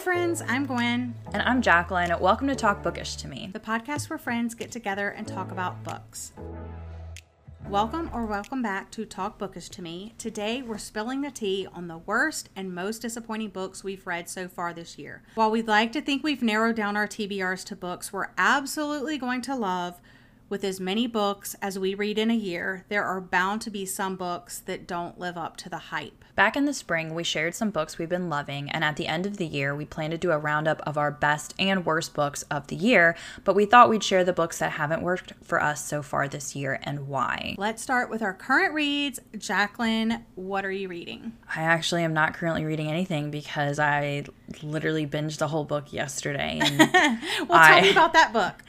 friends. I'm Gwen, And I'm Jacqueline. Welcome to Talk Bookish to Me. the podcast where friends get together and talk about books. Welcome or welcome back to Talk Bookish to Me. Today we're spilling the tea on the worst and most disappointing books we've read so far this year. While we'd like to think we've narrowed down our TBRs to books we're absolutely going to love, with as many books as we read in a year, there are bound to be some books that don't live up to the hype. Back in the spring, we shared some books we've been loving, and at the end of the year, we plan to do a roundup of our best and worst books of the year. But we thought we'd share the books that haven't worked for us so far this year and why. Let's start with our current reads. Jacqueline, what are you reading? I actually am not currently reading anything because I literally binged the whole book yesterday. And Well, tell I- me about that book.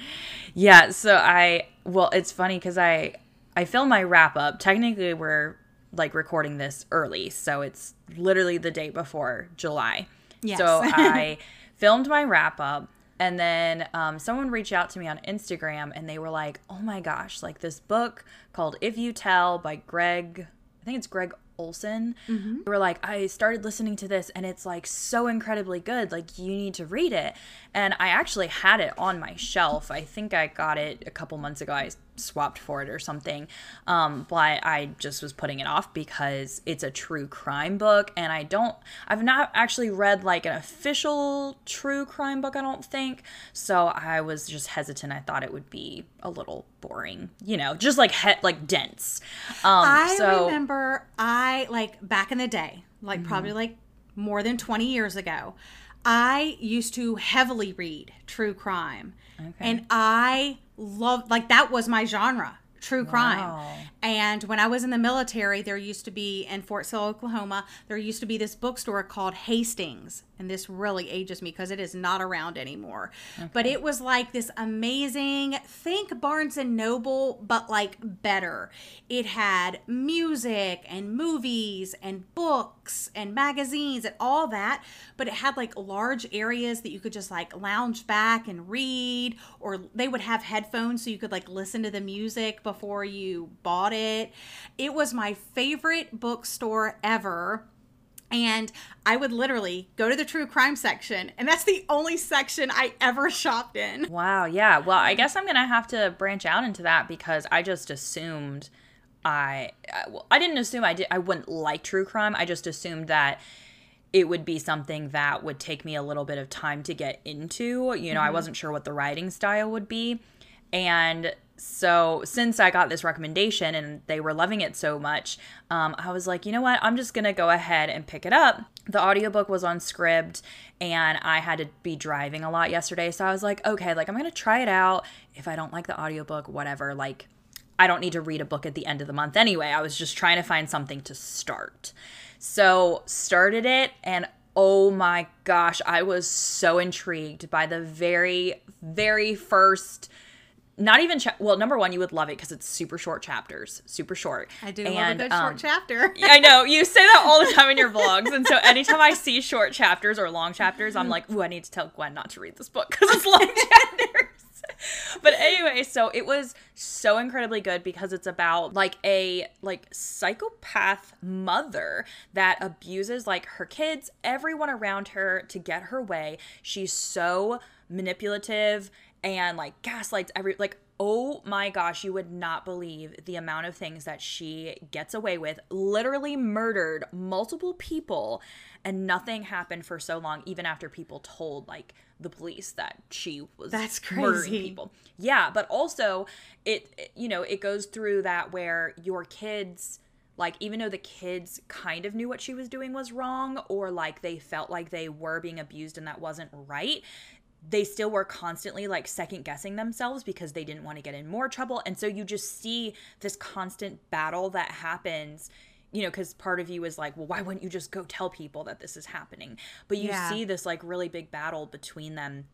Yeah, so I well, it's funny because I I filmed my wrap up. Technically, we're like recording this early, so it's literally the day before July. Yes. So I filmed my wrap up, and then um, someone reached out to me on Instagram, and they were like, "Oh my gosh, like this book called If You Tell by Gregg. I think it's Gregg." Olsen. Mm-hmm. They were like, I started listening to this and it's like so incredibly good. Like, you need to read it. And I actually had it on my shelf. I think I got it a couple months ago. I swapped for it or something. Um, but I just was putting it off because it's a true crime book. And I don't, I've not actually read like an official true crime book, I don't think. So I was just hesitant. I thought it would be a little boring, you know, just like, he- like dense. Um, I so, remember I like back in the day, like Mm-hmm. probably like more than 20 years ago, I used to heavily read true crime. And I loved like that was my genre, true crime. Wow. And when I was in the military, there used to be in Fort Sill, Oklahoma, there used to be this bookstore called Hastings. And this really ages me because it is not around anymore. But it was like this amazing, think Barnes and Noble, but like better. It had music and movies and books and magazines and all that. But it had like large areas that you could just like lounge back and read, or they would have headphones so you could like listen to the music before you bought it. It was my favorite bookstore ever. And I would literally go to the true crime section, and that's the only section I ever shopped in. Wow, yeah. Well, I guess I'm gonna have to branch out into that because I just assumed I, I well, I didn't assume I did I wouldn't like true crime. I just assumed that it would be something that would take me a little bit of time to get into. You know, I mm-hmm. wasn't sure what the writing style would be. And so since I got this recommendation and they were loving it so much, um, I was like, you know what? I'm just to go ahead and pick it up. The audiobook was on Scribd and I had to be driving a lot yesterday. So I was like, okay, like I'm to try it out. If I don't like the audiobook, whatever, like I don't need to read a book at the end of the month anyway. I was just trying to find something to start. So started it and oh my gosh, I was so intrigued by the very very first not even cha- well number one you would love it because it's super short chapters super short I do love a good um, short chapter. I know you say that all the time in your vlogs, and so anytime I see short chapters or long chapters, I'm like, "Ooh, I need to tell Gwen not to read this book because it's long chapters." But anyway, so it was so incredibly good because it's about like a like psychopath mother that abuses like her kids, everyone around her to get her way. She's so manipulative and like gaslights every like oh my gosh you would not believe the amount of things that she gets away with literally murdered multiple people and nothing happened for so long even after people told like the police that she was That's murdering crazy. people yeah but also it it- you know it goes through that where your kids like even though the kids kind of knew what she was doing was wrong or like they felt like they were being abused and that wasn't right they still were constantly like second guessing themselves because they didn't want to get in more trouble. And so you just see this constant battle that happens you know because part of you is like well why wouldn't you just go tell people that this is happening? But you Yeah. see this like really big battle between them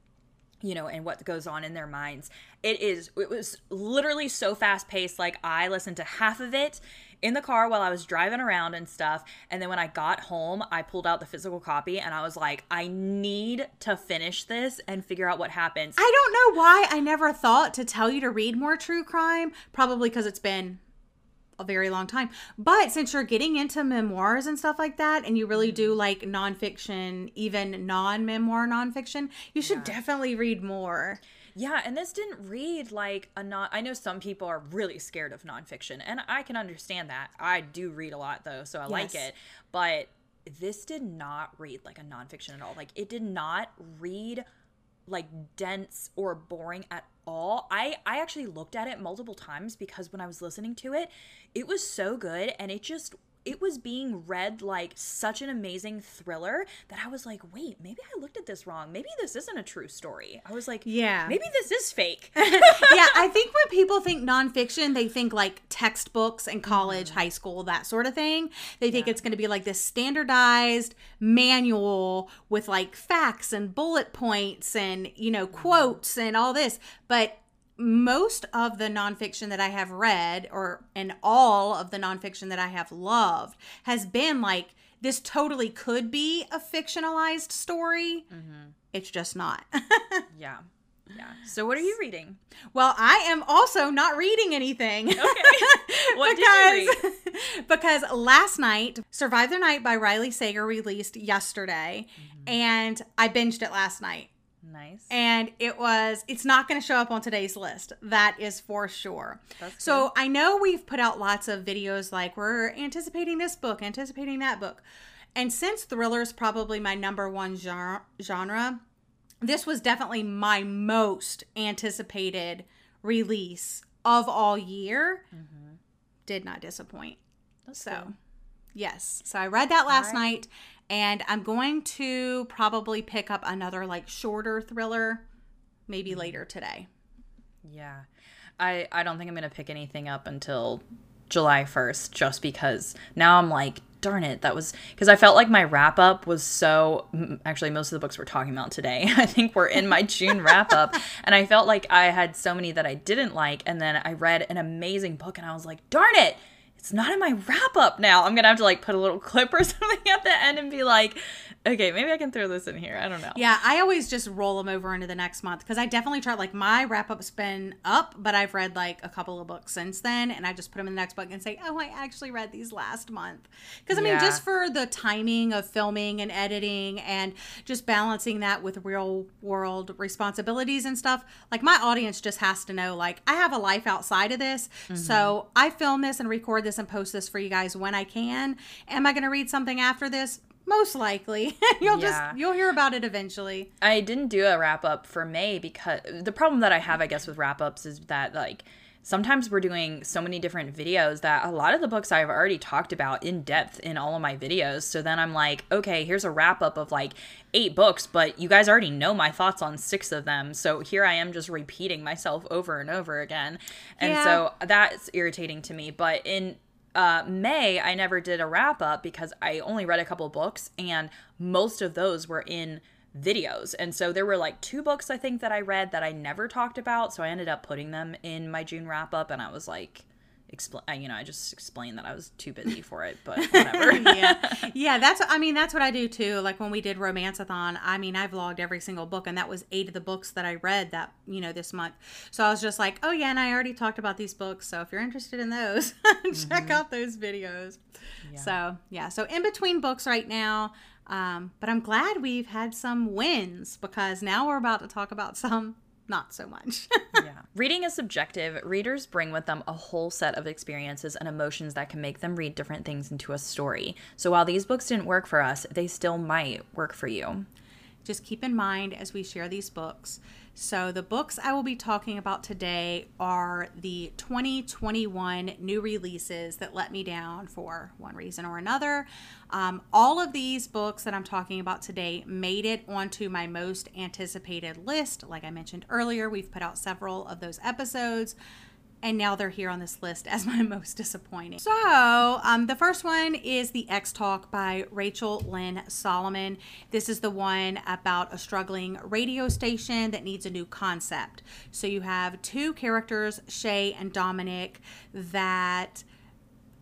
you know and what goes on in their minds it is it was literally so fast paced like i listened to half of it in the car while i was driving around and stuff and then when i got home i pulled out the physical copy and i was like i need to finish this and figure out what happens I don't know why I never thought to tell you to read more true crime. Probably because it's been a very long time. But since you're getting into memoirs and stuff like that, and you really do mm-hmm. like nonfiction, even non memoir nonfiction, you should definitely read more. Yeah, and this didn't read like a non. I know some people are really scared of nonfiction, and I can understand that. I do read a lot though, so I like it. But this did not read like a nonfiction at all. Like it did not read like dense or boring at all. I I actually looked at it multiple times because when I was listening to it, it was so good and it just it was being read like such an amazing thriller that I was like, wait, maybe I looked at this wrong. Maybe this isn't a true story. I was like, Yeah. maybe this is fake. yeah, I think when people think nonfiction, they think like textbooks and college, mm-hmm. high school, that sort of thing. They think it's going to be like this standardized manual with like facts and bullet points and, you know, mm-hmm. quotes and all this. But most of the nonfiction that I have read, or and all of the nonfiction that I have loved, has been like this totally could be a fictionalized story. It's just not. yeah. Yeah. So what are you reading? Well, I am also not reading anything. Okay. What did you read? because last night, Survive the Night by Riley Sager released yesterday, Mm-hmm. and I binged it last night. Nice. And it was, it's not going to show up on today's list. That is for sure. That's so I know we've put out lots of videos like we're anticipating this book, anticipating that book. And since thriller is probably my number one genre, genre, this was definitely my most anticipated release of all year. Mm-hmm. Did not disappoint. That's So, yes. So I read that last right. night and I'm going to probably pick up another like shorter thriller maybe Mm-hmm. later today. Yeah. I I don't think I'm going to pick anything up until July 1st just because now I'm like darn it that was because I felt like my wrap up was so actually most of the books we're talking about today I think we're in my June wrap up and I felt like I had so many that I didn't like and then I read an amazing book and I was like darn it it's not in my wrap up now. I'm gonna have to like put a little clip or something at the end and be like okay maybe I can throw this in here I don't know Yeah, I always just roll them over into the next month because I definitely try. Like my wrap up's been up, but I've read like a couple of books since then, and I just put them in the next book and say, "Oh, I actually read these last month." Because I mean, Yeah. just for the timing of filming and editing, and just balancing that with real world responsibilities and stuff. Like my audience just has to know, like I have a life outside of this, so mm-hmm. I film this and record this and post this for you guys when I can. Am I going to read something after this? Most likely. you'll Yeah. just you'll hear about it eventually. I didn't do a wrap up for May because the problem that I have, I guess, with wrap ups is that like sometimes we're doing so many different videos that a lot of the books I've already talked about in depth in all of my videos. So then I'm like, okay, here's a wrap up of like eight books, but you guys already know my thoughts on six of them. So here I am just repeating myself over and over again. And Yeah. so that's irritating to me. But in uh, May, I never did a wrap up because I only read a couple books, and most of those were in videos. And so there were like two books I think that I read that I never talked about. So I ended up putting them in my June wrap up, and I was like, explain, you know, I just explained that I was too busy for it, but whatever. yeah. Yeah that's i mean that's what i do too. Like when we did romanceathon i mean i vlogged every single book and that was eight of the books that i read that you know this month. So i was just like oh yeah and i already talked about these books so if you're interested in those check out those videos. So yeah so in between books right now um, but i'm glad we've had some wins because now we're about to talk about some not so much yeah. Reading is subjective. Readers bring with them a whole set of experiences and emotions that can make them read different things into a story. So while these books didn't work for us, they still might work for you. just keep in mind as we share these books. So, the books I will be talking about today are the 2021 new releases that let me down for one reason or another. Um, all of these books that I'm talking about today made it onto my most anticipated list. Like I mentioned earlier, we've put out several of those episodes and now they're here on this list as my most disappointing. So, um, the first one is The Ex Talk by Rachel Lynn Solomon. This is the one about a struggling radio station that needs a new concept. So, you have two characters, Shay and Dominic, that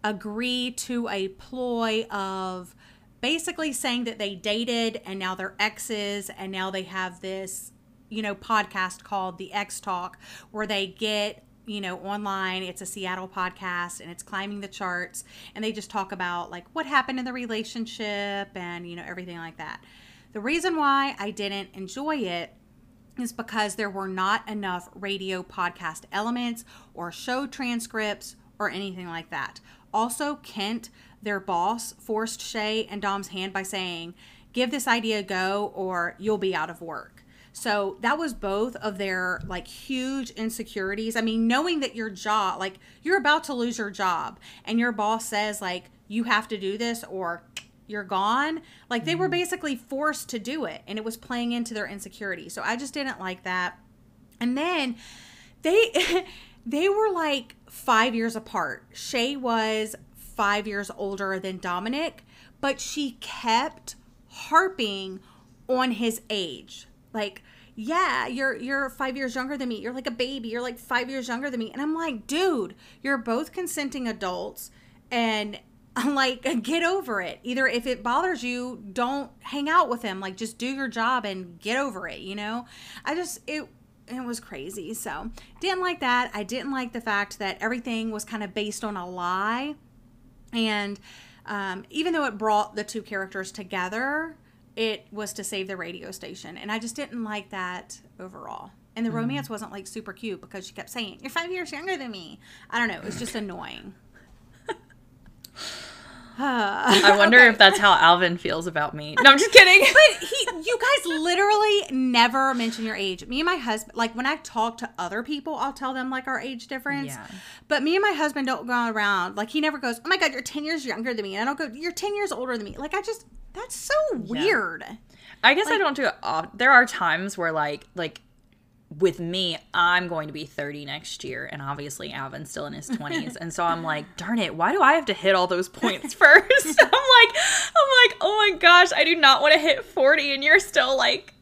agree to a ploy of basically saying that they dated and now they're exes and now they have this you know podcast called the ex talk where they get you know, online. It's a Seattle podcast and it's climbing the charts. And they just talk about like what happened in the relationship and, you know, everything like that. The reason why I didn't enjoy it is because there were not enough radio podcast elements or show transcripts or anything like that. Also, Kent, their boss, forced Shay and Dom's hand by saying, Give this idea a go or you'll be out of work. So that was both of their like huge insecurities. I mean, knowing that your job, like you're about to lose your job and your boss says, like, you have to do this or you're gone. Like they were mm-hmm. basically forced to do it and it was playing into their insecurity. So I just didn't like that. And then they they were like 5 years apart. Shay was 5 years older than Dominic, but she kept harping on his age. Like yeah, you're you're 5 years younger than me. You're like a baby. You're like 5 years younger than me. And I'm like, dude, you're both consenting adults and I'm like, get over it. Either if it bothers you, don't hang out with him. Like, just do your job and get over it, you know? I just, it, it was crazy. So, didn't like that. I didn't like the fact that everything was kind of based on a lie. And um, even though it brought the two characters together, it was to save the radio station. And I just didn't like that overall. And the mm. romance wasn't like super cute because she kept saying, You're five years younger than me. I don't know. It was just annoying. I wonder okay. if that's how Alvin feels about me. No, I'm just kidding. but he, you guys literally never mention your age. Me and my husband, like when I talk to other people, I'll tell them like our age difference. Yeah. But me and my husband don't go around like he never goes. Oh my god, you're ten years younger than me, and I don't go. You're ten years older than me. Like I just that's so weird. Yeah. I guess like, I don't do it. There are times where like like with me, I'm going to be 30 next year, and obviously Alvin's still in his 20s, and so I'm like, darn it, why do I have to hit all those points first? I'm like, I'm like, oh my gosh, I do not want to hit 40, and you're still like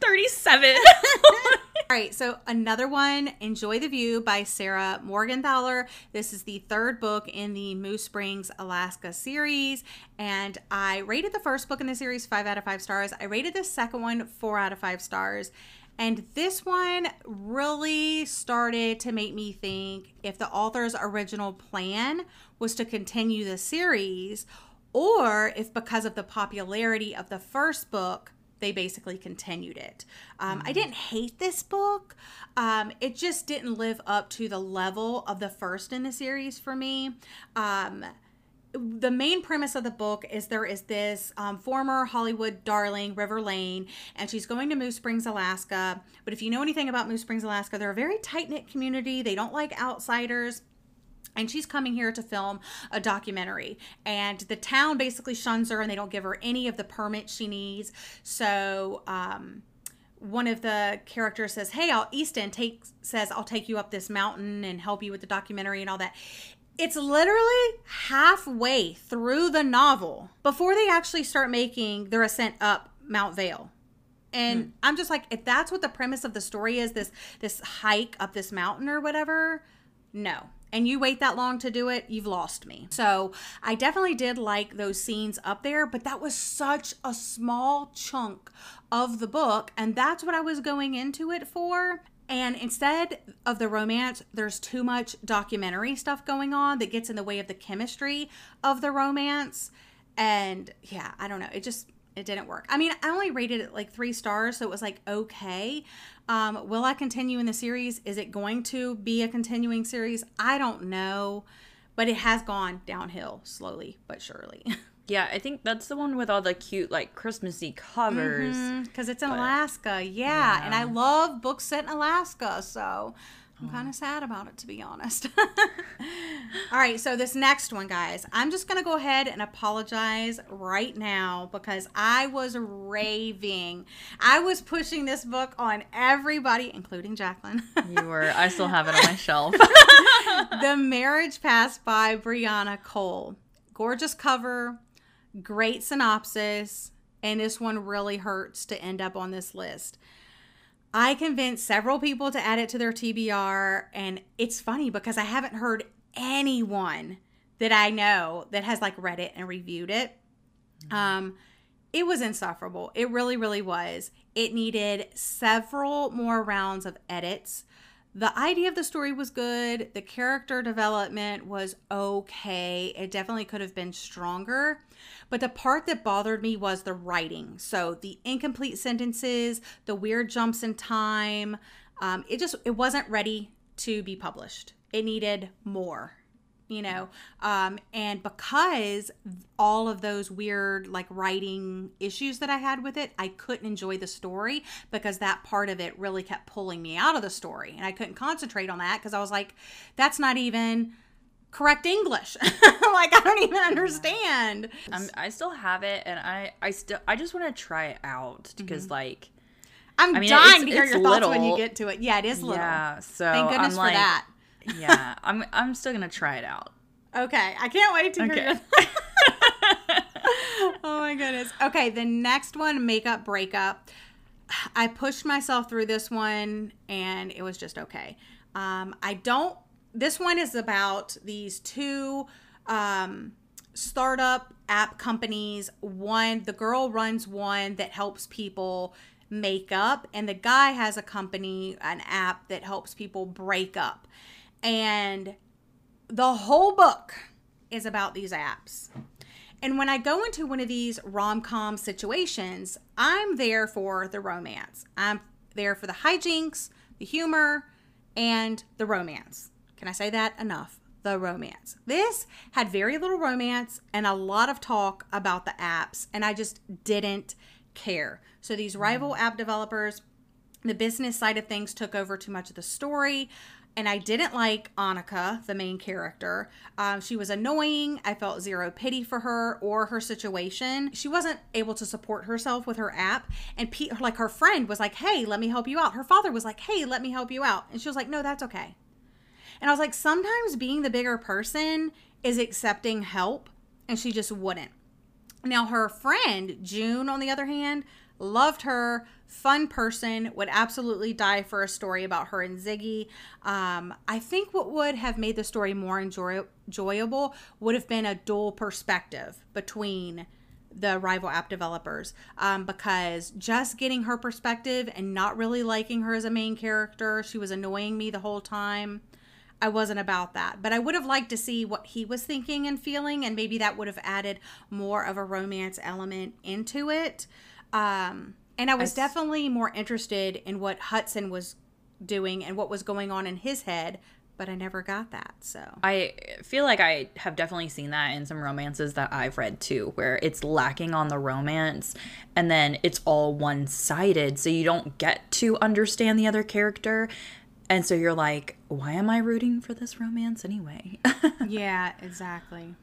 37. all right, so another one, Enjoy the View by Sarah Morgenthaler. This is the third book in the Moose Springs, Alaska series, and I rated the first book in the series five out of five stars. I rated the second one four out of five stars. And this one really started to make me think if the author's original plan was to continue the series, or if because of the popularity of the first book, they basically continued it. Um, mm-hmm. I didn't hate this book. Um, it just didn't live up to the level of the first in the series for me. Um, the main premise of the book is there is this um, former Hollywood darling, River Lane, and she's going to Moose Springs, Alaska. But if you know anything about Moose Springs, Alaska, they're a very tight knit community. They don't like outsiders. And she's coming here to film a documentary. And the town basically shuns her and they don't give her any of the permits she needs. So, um, one of the characters says, "Hey, I'll Easton take says I'll take you up this mountain and help you with the documentary and all that." It's literally halfway through the novel before they actually start making their ascent up Mount Vale. And mm. I'm just like, if that's what the premise of the story is, this this hike up this mountain or whatever, no. And you wait that long to do it, you've lost me. So I definitely did like those scenes up there, but that was such a small chunk of the book, and that's what I was going into it for. And instead of the romance, there's too much documentary stuff going on that gets in the way of the chemistry of the romance. And yeah, I don't know. It just it didn't work. I mean, I only rated it like three stars, so it was like okay. Um, will I continue in the series? Is it going to be a continuing series? I don't know, but it has gone downhill slowly but surely. Yeah, I think that's the one with all the cute like Christmassy covers. Because mm-hmm, it's in but, Alaska, yeah. yeah. And I love books set in Alaska, so I'm kind of sad about it to be honest. all right, so this next one, guys, I'm just gonna go ahead and apologize right now because I was raving. I was pushing this book on everybody, including Jacqueline. you were. I still have it on my shelf. the Marriage Passed by Brianna Cole. Gorgeous cover Great synopsis, and this one really hurts to end up on this list. I convinced several people to add it to their TBR, and it's funny because I haven't heard anyone that I know that has like read it and reviewed it. Mm-hmm. Um, it was insufferable. It really, really was. It needed several more rounds of edits. the idea of the story was good. The character development was okay. It definitely could have been stronger. But the part that bothered me was the writing. So the incomplete sentences, the weird jumps in time. Um, it just it wasn't ready to be published. It needed more you know um, and because all of those weird like writing issues that i had with it i couldn't enjoy the story because that part of it really kept pulling me out of the story and i couldn't concentrate on that because i was like that's not even correct english like i don't even understand I'm, i still have it and i i still i just want to try it out because mm-hmm. like i'm I mean, dying to hear your thoughts little. when you get to it yeah it is little yeah so thank goodness I'm for like, that yeah, I'm I'm still gonna try it out. Okay, I can't wait to okay. hear your. oh my goodness. Okay, the next one, makeup breakup. I pushed myself through this one, and it was just okay. Um, I don't. This one is about these two um, startup app companies. One, the girl runs one that helps people make up, and the guy has a company, an app that helps people break up. And the whole book is about these apps. And when I go into one of these rom com situations, I'm there for the romance. I'm there for the hijinks, the humor, and the romance. Can I say that enough? The romance. This had very little romance and a lot of talk about the apps, and I just didn't care. So these rival app developers, the business side of things took over too much of the story and I didn't like Annika, the main character. Um, she was annoying. I felt zero pity for her or her situation. She wasn't able to support herself with her app. And Pete, like her friend, was like, "Hey, let me help you out." Her father was like, "Hey, let me help you out," and she was like, "No, that's okay." And I was like, sometimes being the bigger person is accepting help, and she just wouldn't. Now her friend June, on the other hand, loved her fun person would absolutely die for a story about her and ziggy um, i think what would have made the story more enjoy- enjoyable would have been a dual perspective between the rival app developers um, because just getting her perspective and not really liking her as a main character she was annoying me the whole time I wasn't about that. But I would have liked to see what he was thinking and feeling, and maybe that would have added more of a romance element into it. Um, and I was I definitely more interested in what Hudson was doing and what was going on in his head, but I never got that. So I feel like I have definitely seen that in some romances that I've read too, where it's lacking on the romance and then it's all one sided. So you don't get to understand the other character. And so you're like, why am I rooting for this romance anyway? yeah, exactly.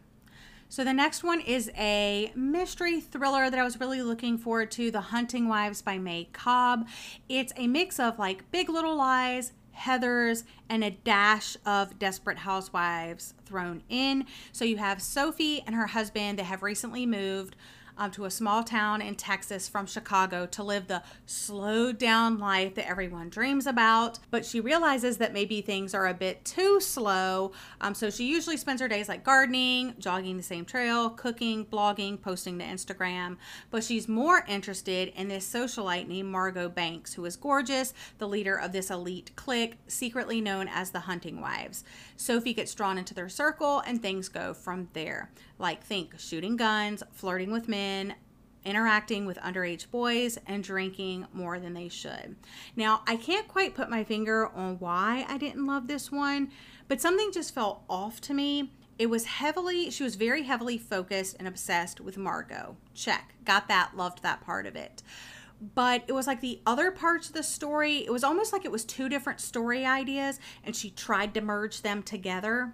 So the next one is a mystery thriller that I was really looking forward to The Hunting Wives by May Cobb. It's a mix of like Big Little Lies, Heathers, and a dash of Desperate Housewives thrown in. So you have Sophie and her husband that have recently moved um, to a small town in Texas from Chicago to live the slowed down life that everyone dreams about. But she realizes that maybe things are a bit too slow. Um, so she usually spends her days like gardening, jogging the same trail, cooking, blogging, posting to Instagram. But she's more interested in this socialite named Margot Banks, who is gorgeous, the leader of this elite clique, secretly known as the Hunting Wives. Sophie gets drawn into their circle and things go from there. Like, think shooting guns, flirting with men, interacting with underage boys, and drinking more than they should. Now, I can't quite put my finger on why I didn't love this one, but something just felt off to me. It was heavily, she was very heavily focused and obsessed with Margot. Check. Got that, loved that part of it but it was like the other parts of the story it was almost like it was two different story ideas and she tried to merge them together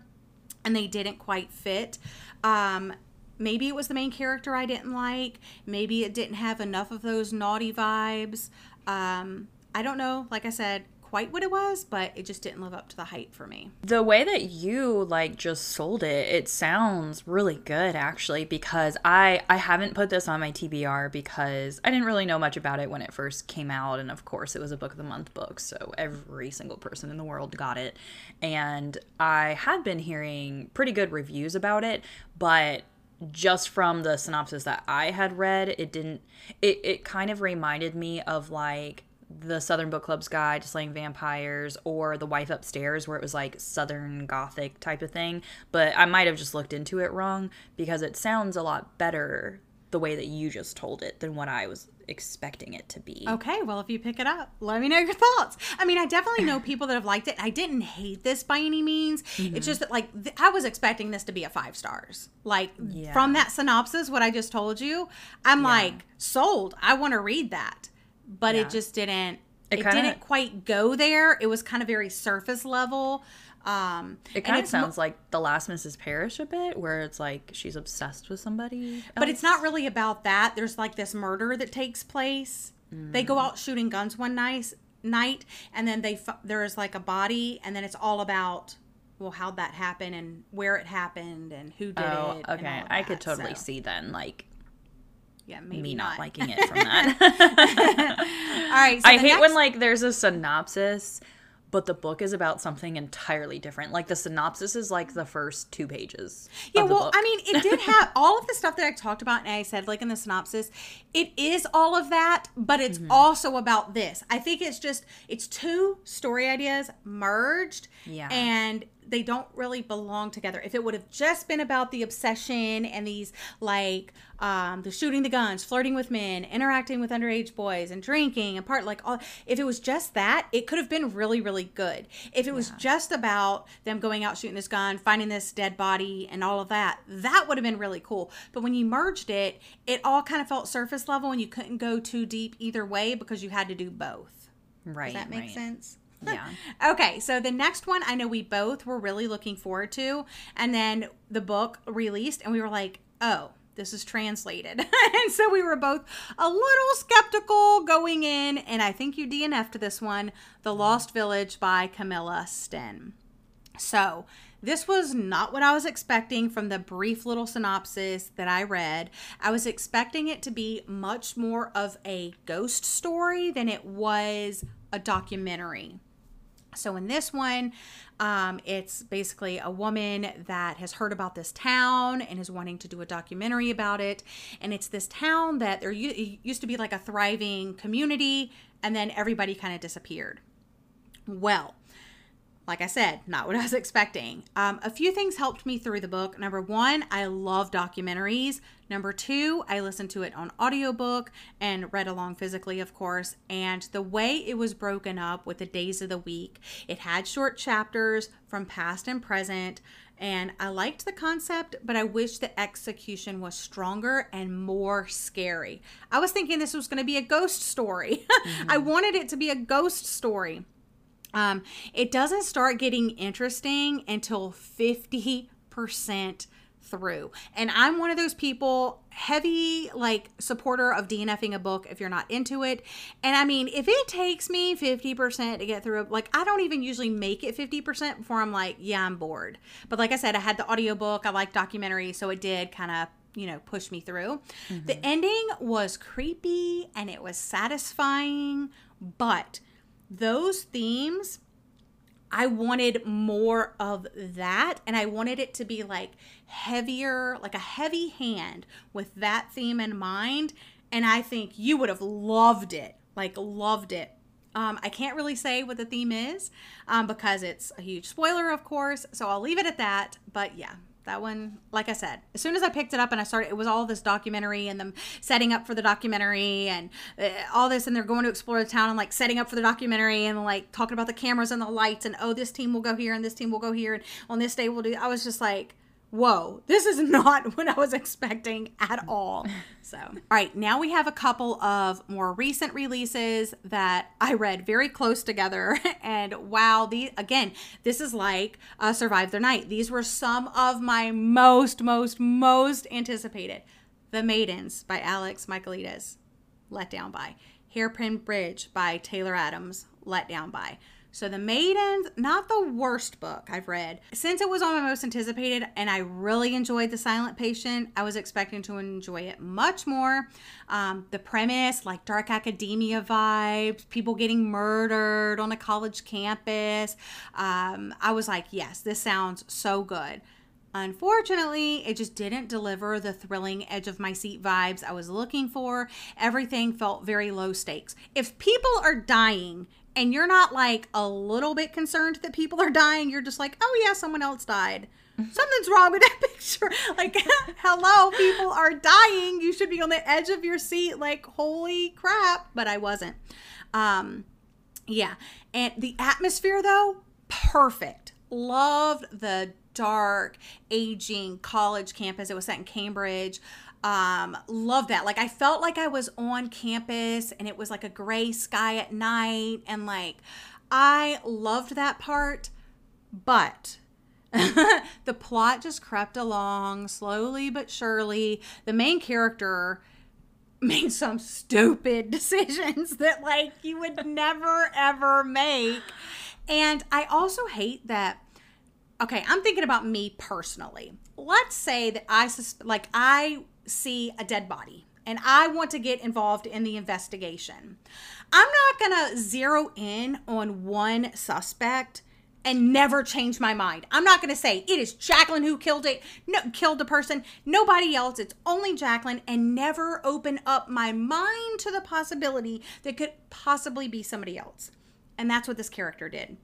and they didn't quite fit. Um, maybe it was the main character I didn't like. Maybe it didn't have enough of those naughty vibes. Um, I don't know. Like I said, quite what it was, but it just didn't live up to the hype for me. The way that you like just sold it, it sounds really good actually because I I haven't put this on my TBR because I didn't really know much about it when it first came out and of course it was a book of the month book, so every single person in the world got it. And I have been hearing pretty good reviews about it, but just from the synopsis that I had read, it didn't it it kind of reminded me of like the Southern Book Club's Guide to Slaying Vampires or The Wife Upstairs, where it was like Southern Gothic type of thing. But I might have just looked into it wrong because it sounds a lot better the way that you just told it than what I was expecting it to be. Okay, well, if you pick it up, let me know your thoughts. I mean, I definitely know people that have liked it. I didn't hate this by any means. Mm-hmm. It's just that, like, th- I was expecting this to be a five stars. Like, yeah. from that synopsis, what I just told you, I'm yeah. like, sold. I want to read that. But yeah. it just didn't. It, it kinda, didn't quite go there. It was kind of very surface level. Um, it kind of sounds mo- like the last Mrs. Parrish a bit, where it's like she's obsessed with somebody. Else. But it's not really about that. There's like this murder that takes place. Mm. They go mm. out shooting guns one night, night, and then they there is like a body, and then it's all about well how'd that happen and where it happened and who did oh, it. Okay, I could totally so. see then like yeah, maybe me not, not liking it from that. All right. So I hate next... when like there's a synopsis but the book is about something entirely different. Like the synopsis is like the first two pages. Yeah, well, book. I mean, it did have all of the stuff that I talked about, and I said like in the synopsis, it is all of that, but it's mm-hmm. also about this. I think it's just it's two story ideas merged, yeah, and they don't really belong together. If it would have just been about the obsession and these like um, the shooting the guns, flirting with men, interacting with underage boys, and drinking and part like all, if it was just that, it could have been really really good. If it was just about them going out shooting this gun, finding this dead body, and all of that, that would have been really cool. But when you merged it, it all kind of felt surface level, and you couldn't go too deep either way because you had to do both. Right. Does that make right. sense? Yeah. okay, so the next one I know we both were really looking forward to, and then the book released, and we were like, oh, this is translated. and so we were both a little skeptical going in, and I think you DNF'd this one The Lost Village by Camilla Sten. So, this was not what I was expecting from the brief little synopsis that I read. I was expecting it to be much more of a ghost story than it was a documentary. So in this one, um, it's basically a woman that has heard about this town and is wanting to do a documentary about it. And it's this town that there used to be like a thriving community, and then everybody kind of disappeared. Well, like I said, not what I was expecting. Um, a few things helped me through the book. Number one, I love documentaries. Number two, I listened to it on audiobook and read along physically, of course. And the way it was broken up with the days of the week, it had short chapters from past and present. And I liked the concept, but I wish the execution was stronger and more scary. I was thinking this was going to be a ghost story. Mm-hmm. I wanted it to be a ghost story. Um, it doesn't start getting interesting until 50% through. And I'm one of those people, heavy like supporter of DNFing a book if you're not into it. And I mean, if it takes me 50% to get through, like I don't even usually make it 50% before I'm like, yeah, I'm bored. But like I said, I had the audiobook, I like documentaries, so it did kind of you know push me through mm-hmm. the ending was creepy and it was satisfying but those themes I wanted more of that and I wanted it to be like heavier, like a heavy hand with that theme in mind. And I think you would have loved it, like loved it. Um, I can't really say what the theme is um, because it's a huge spoiler, of course. So I'll leave it at that. But yeah, that one like i said as soon as i picked it up and i started it was all this documentary and them setting up for the documentary and uh, all this and they're going to explore the town and like setting up for the documentary and like talking about the cameras and the lights and oh this team will go here and this team will go here and on this day we'll do i was just like whoa, this is not what I was expecting at all. So, all right, now we have a couple of more recent releases that I read very close together. And wow, the again, this is like uh, Survive the Night. These were some of my most, most, most anticipated. The Maidens by Alex Michaelides, let down by. Hairpin Bridge by Taylor Adams, let down by. So, The Maidens, not the worst book I've read. Since it was on my most anticipated and I really enjoyed The Silent Patient, I was expecting to enjoy it much more. Um, the premise, like dark academia vibes, people getting murdered on a college campus. Um, I was like, yes, this sounds so good. Unfortunately, it just didn't deliver the thrilling edge of my seat vibes I was looking for. Everything felt very low stakes. If people are dying and you're not like a little bit concerned that people are dying, you're just like, oh yeah, someone else died. Something's wrong with that picture. Like, hello, people are dying. You should be on the edge of your seat, like, holy crap. But I wasn't. Um, yeah. And the atmosphere, though, perfect. Loved the dark, aging college campus. It was set in Cambridge. Um, love that. Like I felt like I was on campus and it was like a gray sky at night and like I loved that part, but the plot just crept along slowly but surely. The main character made some stupid decisions that like you would never ever make. And I also hate that okay, I'm thinking about me personally. Let's say that I like I see a dead body and I want to get involved in the investigation. I'm not going to zero in on one suspect and never change my mind. I'm not going to say it is Jacqueline who killed it, no, killed the person, nobody else. It's only Jacqueline, and never open up my mind to the possibility that could possibly be somebody else. And that's what this character did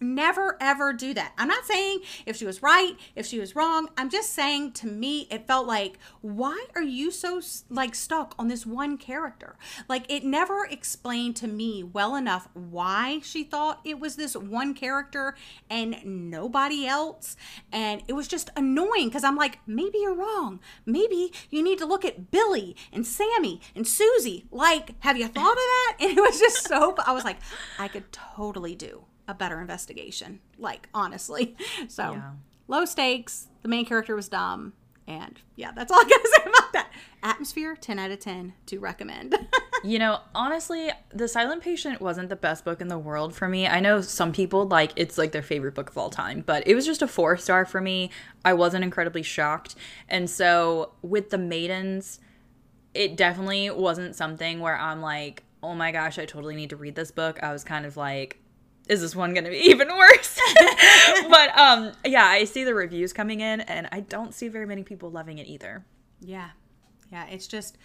never ever do that. I'm not saying if she was right, if she was wrong. I'm just saying to me it felt like why are you so like stuck on this one character? Like it never explained to me well enough why she thought it was this one character and nobody else and it was just annoying cuz I'm like maybe you're wrong. Maybe you need to look at Billy and Sammy and Susie. Like have you thought of that? And it was just so I was like I could totally do a better investigation. Like honestly, so yeah. low stakes. The main character was dumb, and yeah, that's all I gotta say about that. Atmosphere, ten out of ten to recommend. you know, honestly, The Silent Patient wasn't the best book in the world for me. I know some people like it's like their favorite book of all time, but it was just a four star for me. I wasn't incredibly shocked, and so with the Maidens, it definitely wasn't something where I'm like, oh my gosh, I totally need to read this book. I was kind of like, is this one going to be even worse? but um yeah, I see the reviews coming in and I don't see very many people loving it either. Yeah. Yeah, it's just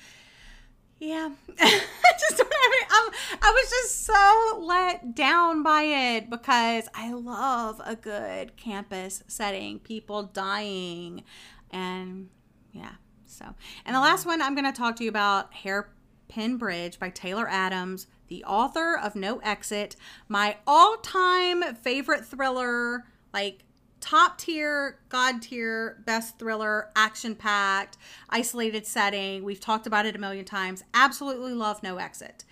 yeah. I just I'm, I was just so let down by it because I love a good campus setting, people dying and yeah. So, and the last one I'm going to talk to you about Hairpin Bridge by Taylor Adams the author of No Exit, my all time favorite thriller, like top tier, god tier, best thriller, action packed, isolated setting. We've talked about it a million times. Absolutely love No Exit.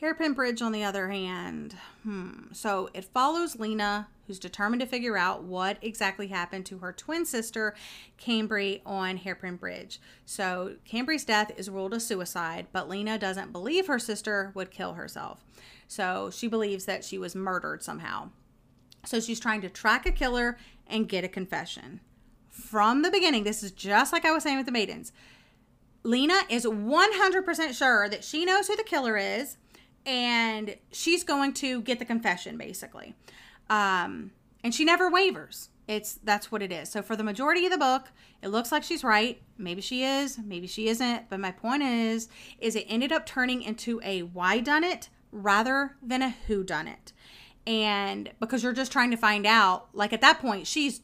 Hairpin Bridge, on the other hand, hmm. So it follows Lena, who's determined to figure out what exactly happened to her twin sister, Cambry, on Hairpin Bridge. So Cambry's death is ruled a suicide, but Lena doesn't believe her sister would kill herself. So she believes that she was murdered somehow. So she's trying to track a killer and get a confession. From the beginning, this is just like I was saying with the maidens. Lena is 100% sure that she knows who the killer is and she's going to get the confession basically um, and she never wavers. It's that's what it is. So for the majority of the book it looks like she's right. Maybe she is maybe she isn't. But my point is is it ended up turning into a why done it rather than a who done it. And because you're just trying to find out like at that point she's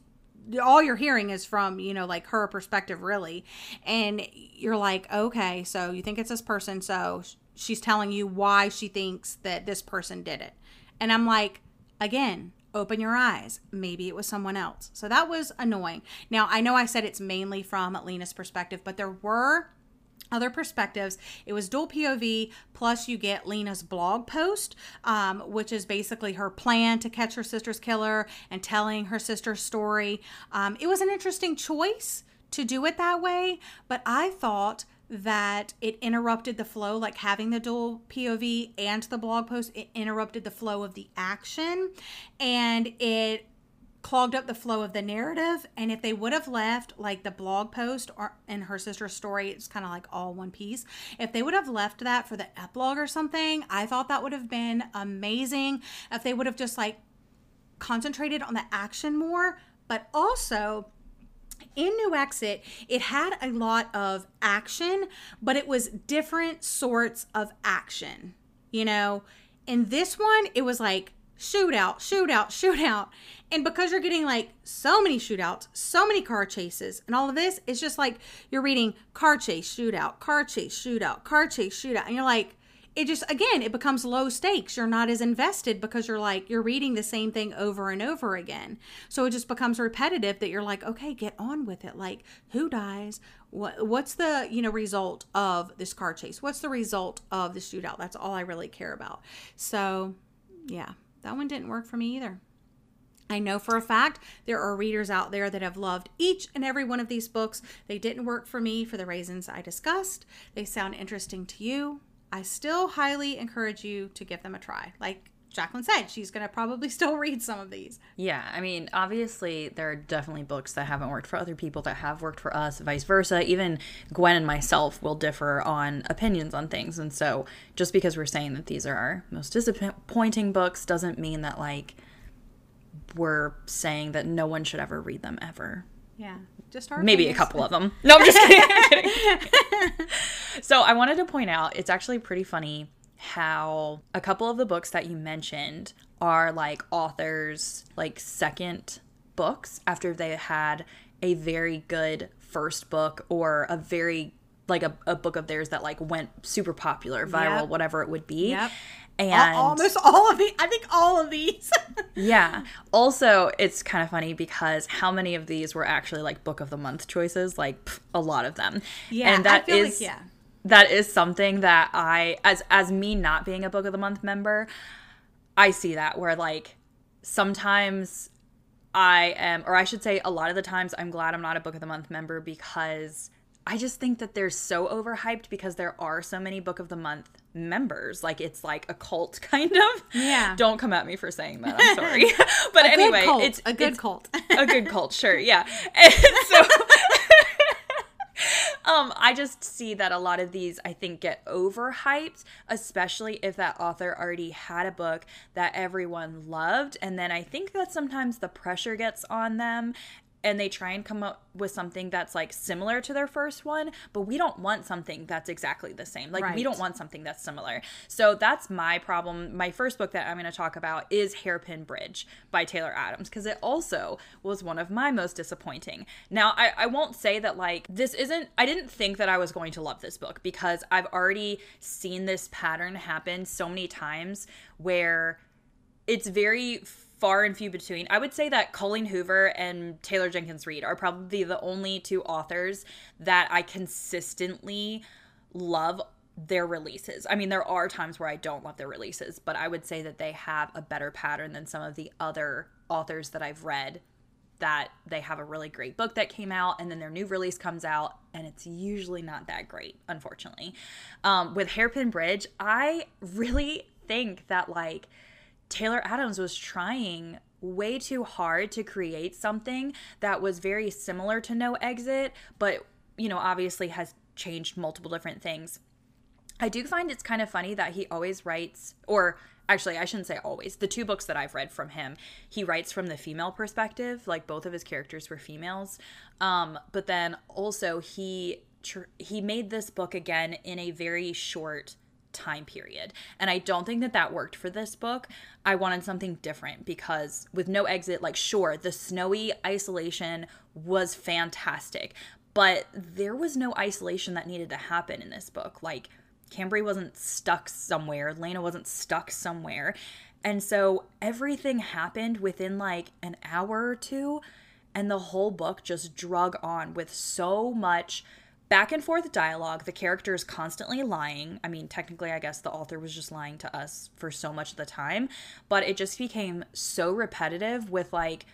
all you're hearing is from you know like her perspective really. And you're like okay so you think it's this person so she's telling you why she thinks that this person did it. And I'm like, again, open your eyes. Maybe it was someone else. So that was annoying. Now, I know I said it's mainly from Lena's perspective, but there were other perspectives. It was dual POV, plus you get Lena's blog post, um, which is basically her plan to catch her sister's killer and telling her sister's story. Um, it was an interesting choice to do it that way, but I thought that it interrupted the flow, like having the dual POV and the blog post, it interrupted the flow of the action and it clogged up the flow of the narrative. And if they would have left like the blog post or and her sister's story, it's kind of like all one piece. If they would have left that for the epilogue or something, I thought that would have been amazing. If they would have just like concentrated on the action more, but also in No Exit, it had a lot of action, but it was different sorts of action. You know, in this one, it was like shootout, shootout, shootout. And because you're getting like so many shootouts, so many car chases, and all of this, it's just like you're reading car chase, shootout, car chase, shootout, car chase, shootout. And you're like, it just again it becomes low stakes. You're not as invested because you're like you're reading the same thing over and over again. So it just becomes repetitive that you're like okay get on with it. Like who dies? What what's the you know result of this car chase? What's the result of the shootout? That's all i really care about. So yeah that one didn't work for me either. I know for a fact there are readers out there that have loved each and every one of these books. They didn't work for me for the reasons I discussed. They sound interesting to you. I still highly encourage you to give them a try. Like Jacqueline said, she's going to probably still read some of these. Yeah, I mean, obviously, there are definitely books that haven't worked for other people that have worked for us, vice versa. Even Gwen and myself will differ on opinions on things. And so, just because we're saying that these are our most disappointing books doesn't mean that, like, we're saying that no one should ever read them ever. Yeah. Just our maybe a couple of them. No, I'm just kidding. I'm kidding. so I wanted to point out it's actually pretty funny how a couple of the books that you mentioned are like authors like second books after they had a very good first book or a very like a, a book of theirs that like went super popular viral yep. whatever it would be yep and almost all of the i think all of these. Yeah. Also it's kind of funny because how many of these were actually like book of the month choices? Like pff, a lot of them. Yeah and that is like, yeah. that is something that i as as me not being a book of the month member i see that where like sometimes i am or i should say a lot of the times i'm glad i'm not a book of the month member because I just think that they're so overhyped because there are so many book of the month members. Like it's like a cult kind of. Yeah. Don't come at me for saying that. I'm sorry. but anyway, it's a good it's cult. a good cult, sure. Yeah. And so um, I just see that a lot of these I think get overhyped, especially if that author already had a book that everyone loved. And then I think that sometimes the pressure gets on them and they try and come up with something that's like similar to their first one, but we don't want something that's exactly the same. Like right. we don't want something that's similar. So that's my problem. My first book that I'm going to talk about is Hairpin Bridge by Taylor Adams because it also was one of my most disappointing. Now, I, I won't say that like this isn't, I didn't think that I was going to love this book because I've already seen this pattern happen so many times where it's very far and few between. I would say that Colleen Hoover and Taylor Jenkins Reid are probably the only two authors that I consistently love their releases. I mean, there are times where I don't love their releases, but I would say that they have a better pattern than some of the other authors that I've read that they have a really great book that came out and then their new release comes out and it's usually not that great unfortunately um, with hairpin bridge i really think that like Taylor Adams was trying way too hard to create something that was very similar to No Exit, but, you know, obviously has changed multiple different things. I do find it's kind of funny that he always writes, or actually, I shouldn't say always. The two books that I've read from him, he writes from the female perspective, like both of his characters were females. Um, but then also he tr- he made this book again in a very short time period. And I don't think that that worked for this book. I wanted something different because with no exit, like, sure, the snowy isolation was fantastic, but there was no isolation that needed to happen in this book. Like, Cambry wasn't stuck somewhere, Lena wasn't stuck somewhere. And so everything happened within like an hour or two, and the whole book just drug on with so much back and forth dialogue. The character is constantly lying. I mean, technically, I guess the author was just lying to us for so much of the time, but it just became so repetitive with like,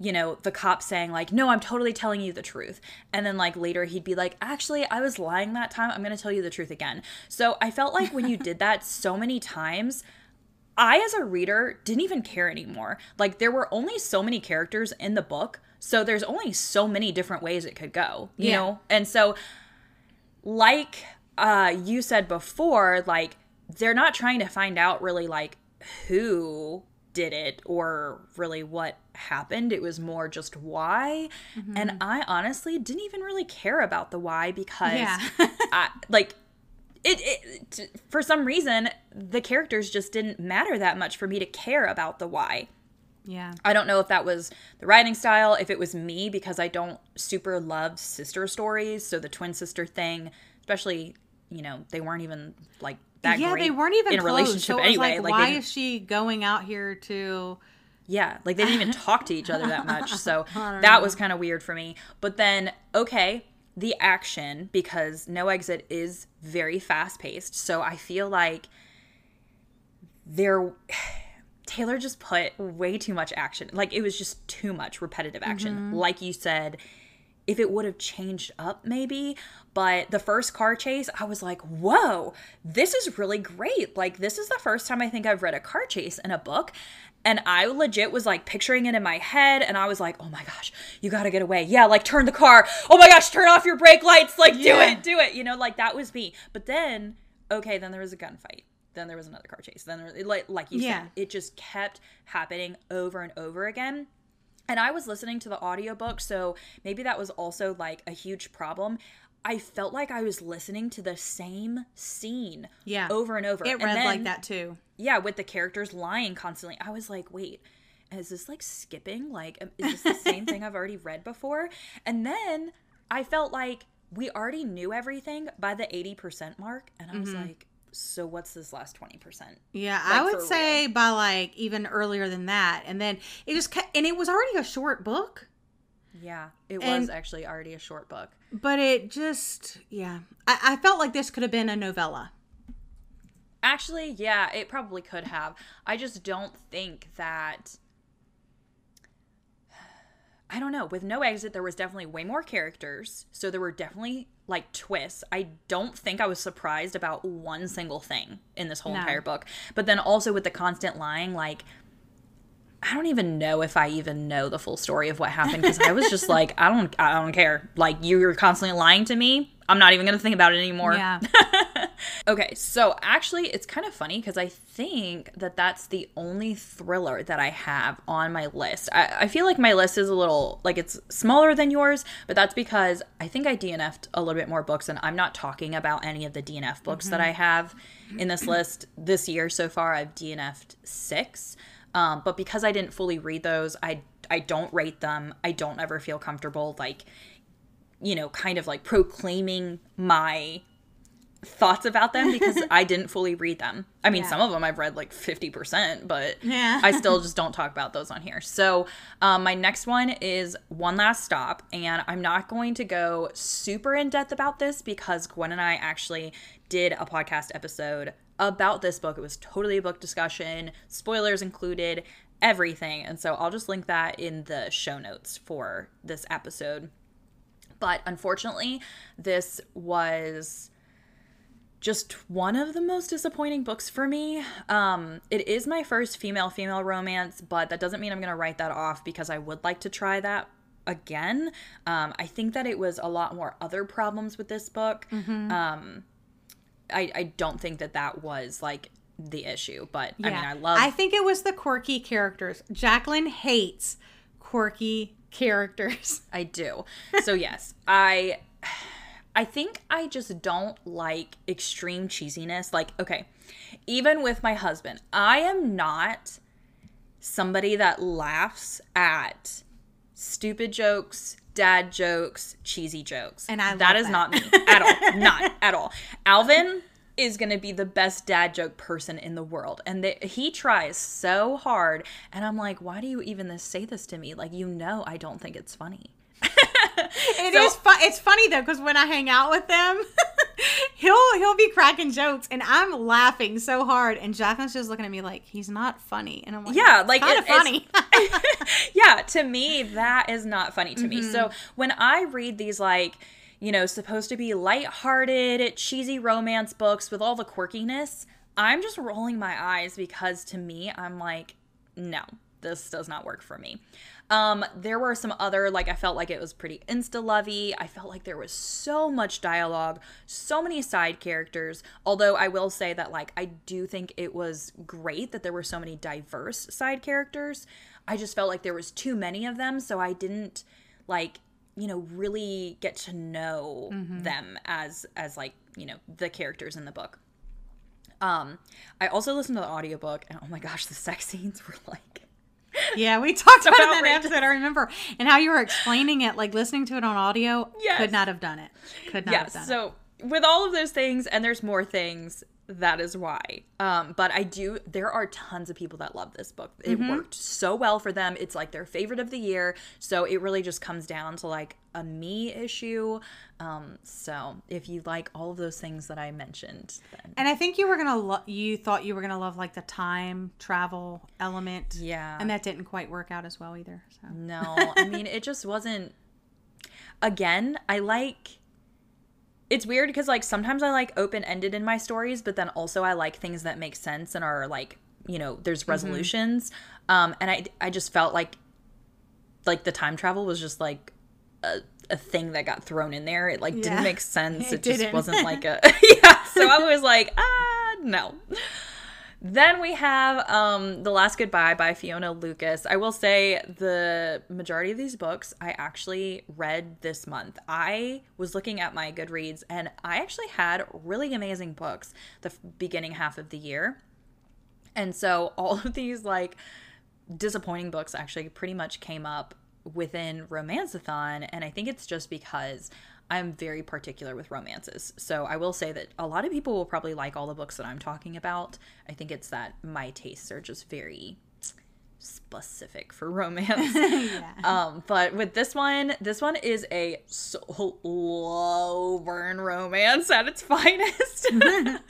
you know, the cop saying, like, no, I'm totally telling you the truth. And then, like, later he'd be like, actually, I was lying that time. I'm going to tell you the truth again. So I felt like when you did that so many times, I, as a reader, didn't even care anymore. Like, there were only so many characters in the book so there's only so many different ways it could go, you yeah. know? And so like uh you said before, like they're not trying to find out really like who did it or really what happened. It was more just why. And I honestly didn't even really care about the why because Yeah. I, like it, it for some reason the characters just didn't matter that much for me to care about the why. Yeah. I don't know if that was the writing style, if it was me because I don't super love sister stories, so the twin sister thing, especially, you know, they weren't even like that yeah, they weren't even in a close. relationship so anyway. Like, Like, why is she going out here to? Yeah, like they didn't even talk to each other that much. So that was kind of weird for me. But then, okay, the action, because No Exit is very fast paced. So I feel like there. Taylor just put way too much action. Like it was just too much repetitive action. Mm-hmm. Like you said, if it would have changed up maybe but the first car chase i was like whoa this is really great. Like this is the first time i think i've read a car chase in a book and i legit was like picturing it in my head and i was like oh my gosh you gotta get away. Yeah like turn the car. Oh my gosh turn off your brake lights. Like do it do it. You know like that was me. But then okay then there was a gunfight then there was another car chase then there, like like you Yeah. said it just kept happening over and over again and I was listening to the audiobook, so maybe that was also like a huge problem. I felt like I was listening to the same scene Yeah. over and over. It And read then- like that too. Yeah, with the characters lying constantly. I was like, wait, is this like skipping? Like, um, is this the same thing I've already read before? And then I felt like we already knew everything by the 80% mark. And I was Mm-hmm. like, so what's this last 20%? Yeah, Like, I would say by like even earlier than that, and then it just and it was already a short book, Yeah, it And- was actually already a short book. but it just yeah, I, I felt like this could have been a novella. Actually, yeah, it probably could have. I just don't think that. I don't know. With No Exit, there was definitely way more characters. So there were definitely like twists. I don't think I was surprised about one single thing in this whole No. entire book. But then also with the constant lying, like. I don't even know if I even know the full story of what happened because I was just like, I don't, I don't care. Like you're constantly lying to me. I'm not even gonna think about it anymore. Yeah, Okay, so actually, it's kind of funny because I think that that's the only thriller that I have on my list. I, I feel like my list is a little like it's smaller than yours, but that's because I think I DNF'd a little bit more books, and I'm not talking about any of the DNF books that I have in this list this year so far. I've DNF'd six, um, but because I didn't fully read those, I I don't rate them. I don't ever feel comfortable like you know kind of like proclaiming my thoughts about them because I didn't fully read them. I mean, Yeah. some of them I've read like 50%, but Yeah. I still just don't talk about those on here. So, um, my next one is One Last Stop, and I'm not going to go super in depth about this because Gwen and I actually did a podcast episode about this book. It was totally a book discussion, spoilers included, everything. And so I'll just link that in the show notes for this episode. But unfortunately, this was just one of the most disappointing books for me. Um, it is my first female female romance, but that doesn't mean I'm going to write that off because I would like to try that again. Um, I think that it was a lot more other problems with this book. Um, I, I don't think that that was like the issue, but I mean, I love. I think it was the quirky characters. Jacqueline hates quirky characters. I do. So yes, I I think I just don't like extreme cheesiness. Like, okay, even with my husband, I am not somebody that laughs at stupid jokes, dad jokes, cheesy jokes. And I that is that. not me at all. not at all. Alvin is going to be the best dad joke person in the world. And the, he tries so hard. And I'm like, why do you even this, say this to me? Like, you know, I don't think it's funny. It is So- fun. It's funny though because when I hang out with them, he'll he'll be cracking jokes and I'm laughing so hard, and Jacqueline's just looking at me like he's not funny, and I'm like, Yeah, like kind it- of funny. yeah, to me, that is not funny to me. Mm-hmm. So when I read these, like, you know, supposed to be light-hearted, cheesy romance books with all the quirkiness, I'm just rolling my eyes because to me, I'm like, no, this does not work for me. Um, there were some other, like, I felt like it was pretty insta lovey. I felt like there was so much dialogue, so many side characters. Although I will say that, like, I do think it was great that there were so many diverse side characters. I just felt like there was too many of them, so I didn't like you know really get to know mm-hmm. them as as like you know the characters in the book um i also listened to the audiobook and oh my gosh the sex scenes were like yeah, we talked about it in that episode. I remember, and how you were explaining it, like listening to it on audio. Yes. could not have done it. Could not yes. have done so, it. So, with all of those things, and there's more things that is why. Um, but I do, there are tons of people that love this book. It mm-hmm. worked so well for them. It's like their favorite of the year. So it really just comes down to like a me issue. Um, so if you like all of those things that I mentioned, then. And I think you were to, lo- you thought you were to love like the time travel element. Yeah. And that didn't quite work out as well either. So. No, I mean, it just wasn't, again, I like, it's weird because like sometimes I like open ended in my stories, but then also I like things that make sense and are like you know there's mm-hmm. resolutions. Mm-hmm. Um, and I I just felt like like the time travel was just like a, a thing that got thrown in there. It like yeah. didn't make sense. It, it just wasn't like a yeah. So I was like ah no. Then we have um, The Last Goodbye by Fiona Lucas. I will say the majority of these books I actually read this month. I was looking at my Goodreads and I actually had really amazing books the beginning half of the year. And so all of these like disappointing books actually pretty much came up within Romanceathon. And I think it's just because I'm very particular with romances. So I will say that a lot of people will probably like all the books that I'm talking about. I think it's that my tastes are just very specific for romance. yeah. Um, but with this one, this one is a slow burn romance at its finest. um,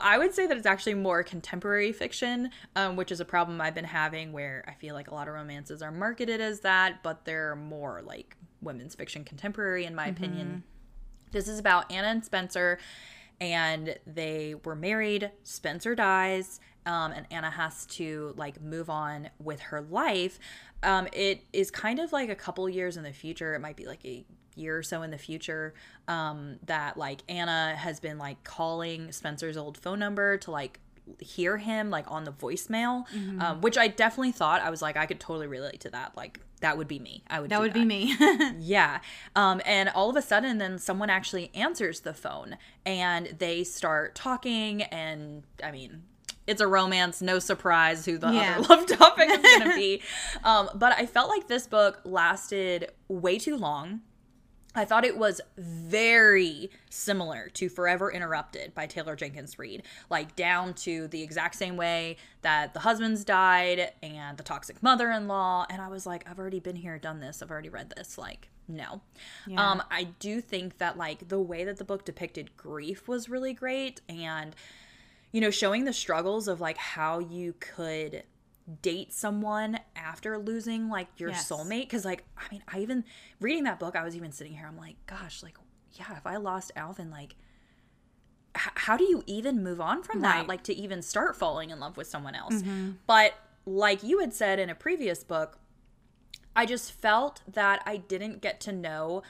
I would say that it's actually more contemporary fiction, um, which is a problem I've been having where I feel like a lot of romances are marketed as that, but they're more like women's fiction contemporary, in my mm-hmm. opinion. This is about Anna and Spencer, and they were married. Spencer dies, um, and Anna has to like move on with her life. Um, it is kind of like a couple years in the future. It might be like a year or so in the future um, that like Anna has been like calling Spencer's old phone number to like hear him like on the voicemail, mm-hmm. um, which I definitely thought I was like I could totally relate to that. Like that would be me. I would. That would that. be me. yeah. Um, and all of a sudden, then someone actually answers the phone, and they start talking. And I mean, it's a romance. No surprise who the yeah. other love topic is going to be. um, but I felt like this book lasted way too long. I thought it was very similar to Forever Interrupted by Taylor Jenkins Reid, like down to the exact same way that the husbands died and the toxic mother in law. And I was like, I've already been here, done this, I've already read this. Like, no. Yeah. Um, I do think that, like, the way that the book depicted grief was really great. And, you know, showing the struggles of, like, how you could date someone after losing like your yes. soulmate because like i mean i even reading that book i was even sitting here i'm like gosh like yeah if i lost alvin like h- how do you even move on from that like to even start falling in love with someone else mm-hmm. but like you had said in a previous book i just felt that i didn't get to know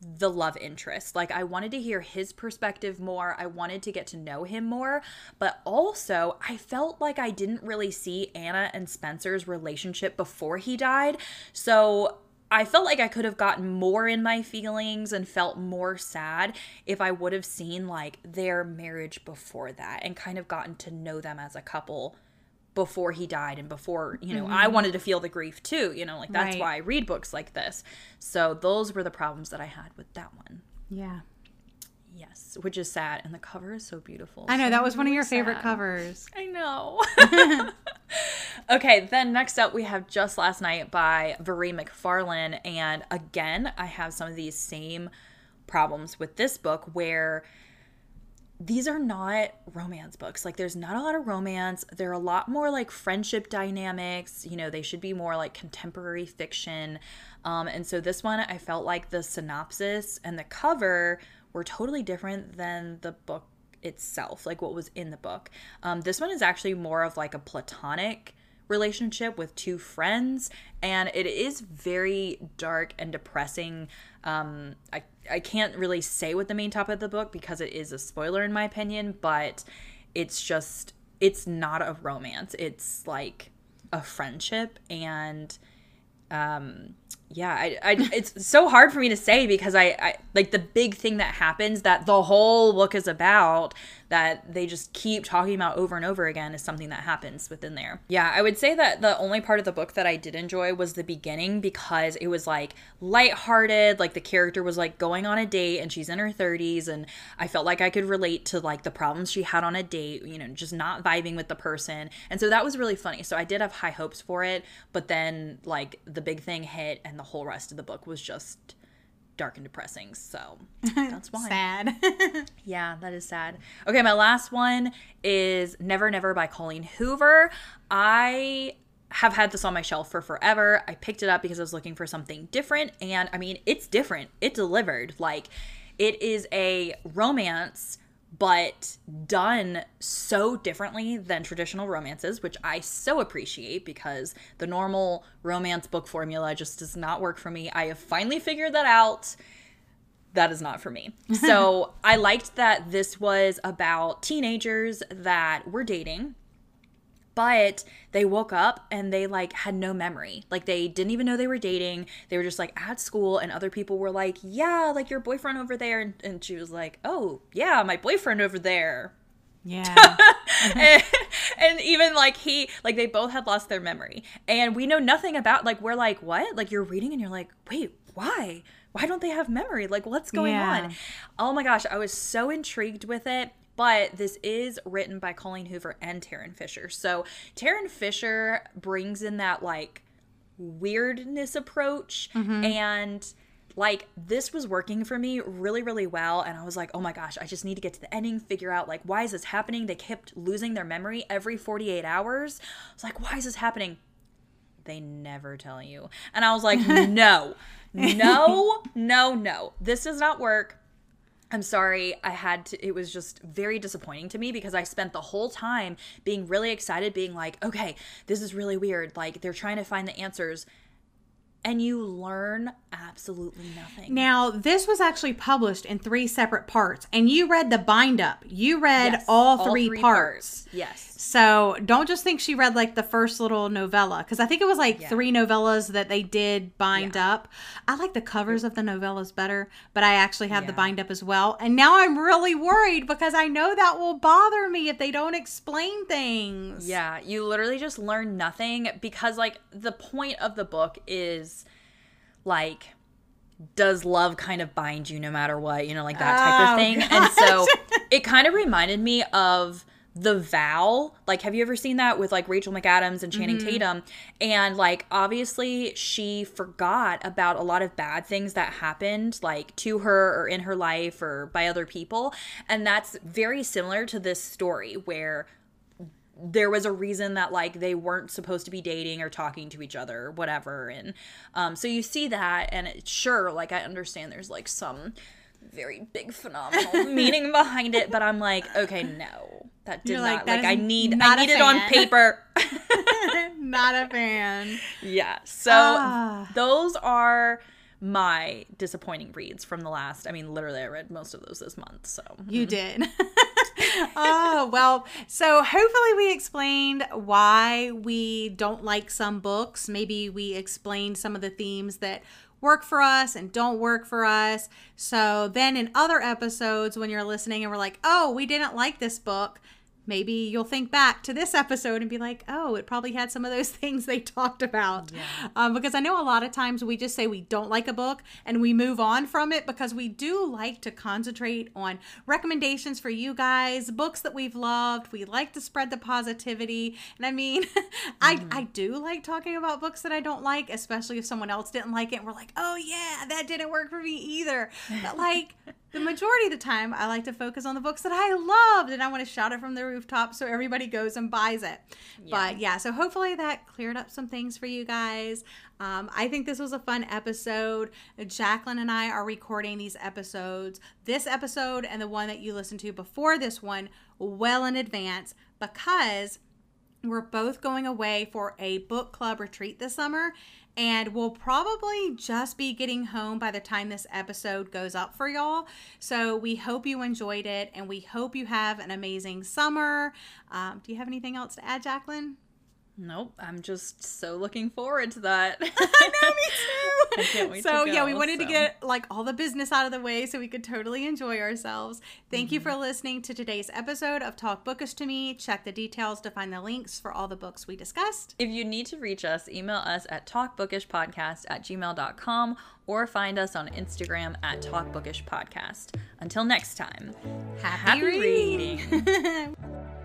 the love interest. Like I wanted to hear his perspective more. I wanted to get to know him more, but also I felt like I didn't really see Anna and Spencer's relationship before he died. So I felt like I could have gotten more in my feelings and felt more sad if I would have seen like their marriage before that and kind of gotten to know them as a couple before he died and before you know mm-hmm. i wanted to feel the grief too you know like that's right. why i read books like this so those were the problems that i had with that one yeah yes which is sad and the cover is so beautiful i know so that was one of your sad. favorite covers i know okay then next up we have just last night by Mhairi McFarlane and again i have some of these same problems with this book where these are not romance books. Like, there's not a lot of romance. They're a lot more like friendship dynamics. You know, they should be more like contemporary fiction. Um, and so, this one, I felt like the synopsis and the cover were totally different than the book itself, like what was in the book. Um, this one is actually more of like a platonic relationship with two friends and it is very dark and depressing um i i can't really say what the main topic of the book because it is a spoiler in my opinion but it's just it's not a romance. It's like a friendship and um yeah I, I it's so hard for me to say because I, I like the big thing that happens that the whole book is about that they just keep talking about over and over again is something that happens within there. Yeah i would say that the only part of the book that i did enjoy was the beginning because it was like lighthearted like the character was like going on a date and she's in her 30s and i felt like i could relate to like the problems she had on a date you know just not vibing with the person. And so that was really funny. So i did have high hopes for it but then like the big thing hit and the whole rest of the book was just dark and depressing. So that's why. Sad. yeah, that is sad. Okay, my last one is Never Never by Colleen Hoover. I have had this on my shelf for forever. I picked it up because I was looking for something different. And I mean, it's different. It delivered. Like, it is a romance but done so differently than traditional romances, which I so appreciate because the normal romance book formula just does not work for me. I have finally figured that out. That is not for me. So I liked that this was about teenagers that were dating but they woke up and they like had no memory. Like they didn't even know they were dating. They were just like at school and other people were like yeah like your boyfriend over there. And, and she was like oh yeah my boyfriend over there. Yeah. Mm-hmm. And, and even like he like they both had lost their memory. And we know nothing about like we're like what? Like you're reading and you're like wait why? Why don't they have memory? Like what's going Yeah. on oh my gosh i was so intrigued with it but this is written by Colleen Hoover and Tarryn Fisher. So Tarryn Fisher brings in that like weirdness approach mm-hmm. and like this was working for me really really well. And i was like oh my gosh i just need to get to the ending figure out like why is this happening? They kept losing their memory every 48 hours. I was like why is this happening? They never tell you. And i was like no no no no. This does not work I'm sorry, I had to, it was just very disappointing to me because I spent the whole time being really excited, being like, okay, this is really weird. Like, they're trying to find the answers. And you learn absolutely nothing. Now, this was actually published in three separate parts, and you read the bind up. You read Yes, all, three parts. Yes. So don't just think she read like the first little novella, because I think it was like Yeah. three novellas that they did bind Yeah. up. I like the covers of the novellas better, but I actually have the bind up as well. And now I'm really worried because I know that will bother me if they don't explain things. Yeah, you literally just learn nothing because, like, the point of the book is like, does love kind of bind you no matter what, you know, like that type Oh, of thing. And so it kind of reminded me of the vow like have you ever seen that with like rachel mcadams and channing tatum? And like obviously she forgot about a lot of bad things that happened like to her or in her life or by other people. And that's very similar to this story where there was a reason that like they weren't supposed to be dating or talking to each other or whatever. And um so you see that and it, sure like i understand there's like some very big phenomenal meaning behind it but i'm like okay no that did You're not like, like, i need i need it on paper Not a fan. yeah so Ah. those are my disappointing reads from the last i mean literally i read most of those this month so You did. oh, well, so hopefully we explained why we don't like some books. Maybe we explained some of the themes that work for us and don't work for us. So then in other episodes, when you're listening and we're like, oh, we didn't like this book. Maybe you'll think back to this episode and be like, oh, it probably had some of those things they talked about. Um, because I know a lot of times we just say we don't like a book and we move on from it because we do like to concentrate on recommendations for you guys, books that we've loved. We like to spread the positivity. And I mean, I, I do like talking about books that I don't like, especially if someone else didn't like it and we're like, oh, yeah, that didn't work for me either. But like, the majority of the time, I like to focus on the books that I loved and I want to shout it from the rooftop so everybody goes and buys it. But yeah, so hopefully that cleared up some things for you guys. Um, I think this was a fun episode. Jacqueline and I are recording these episodes, this episode and the one that you listened to before this one, well in advance because We're both going away for a book club retreat this summer, and we'll probably just be getting home by the time this episode goes up for y'all. So we hope you enjoyed it, and we hope you have an amazing summer. Um, do you have anything else to add, Jacqueline? Nope, I'm just so looking forward to that. I know, me too. I can't wait so to yeah, we wanted to get like all the business out of the way so we could totally enjoy ourselves. Thank you for Mm-hmm. listening to today's episode of Talk Bookish to Me. Check the details to find the links for all the books we discussed. If you need to reach us, email us at talkbookishpodcast at gmail.com or find us on Instagram at talkbookishpodcast. Until next time, Happy happy reading. reading.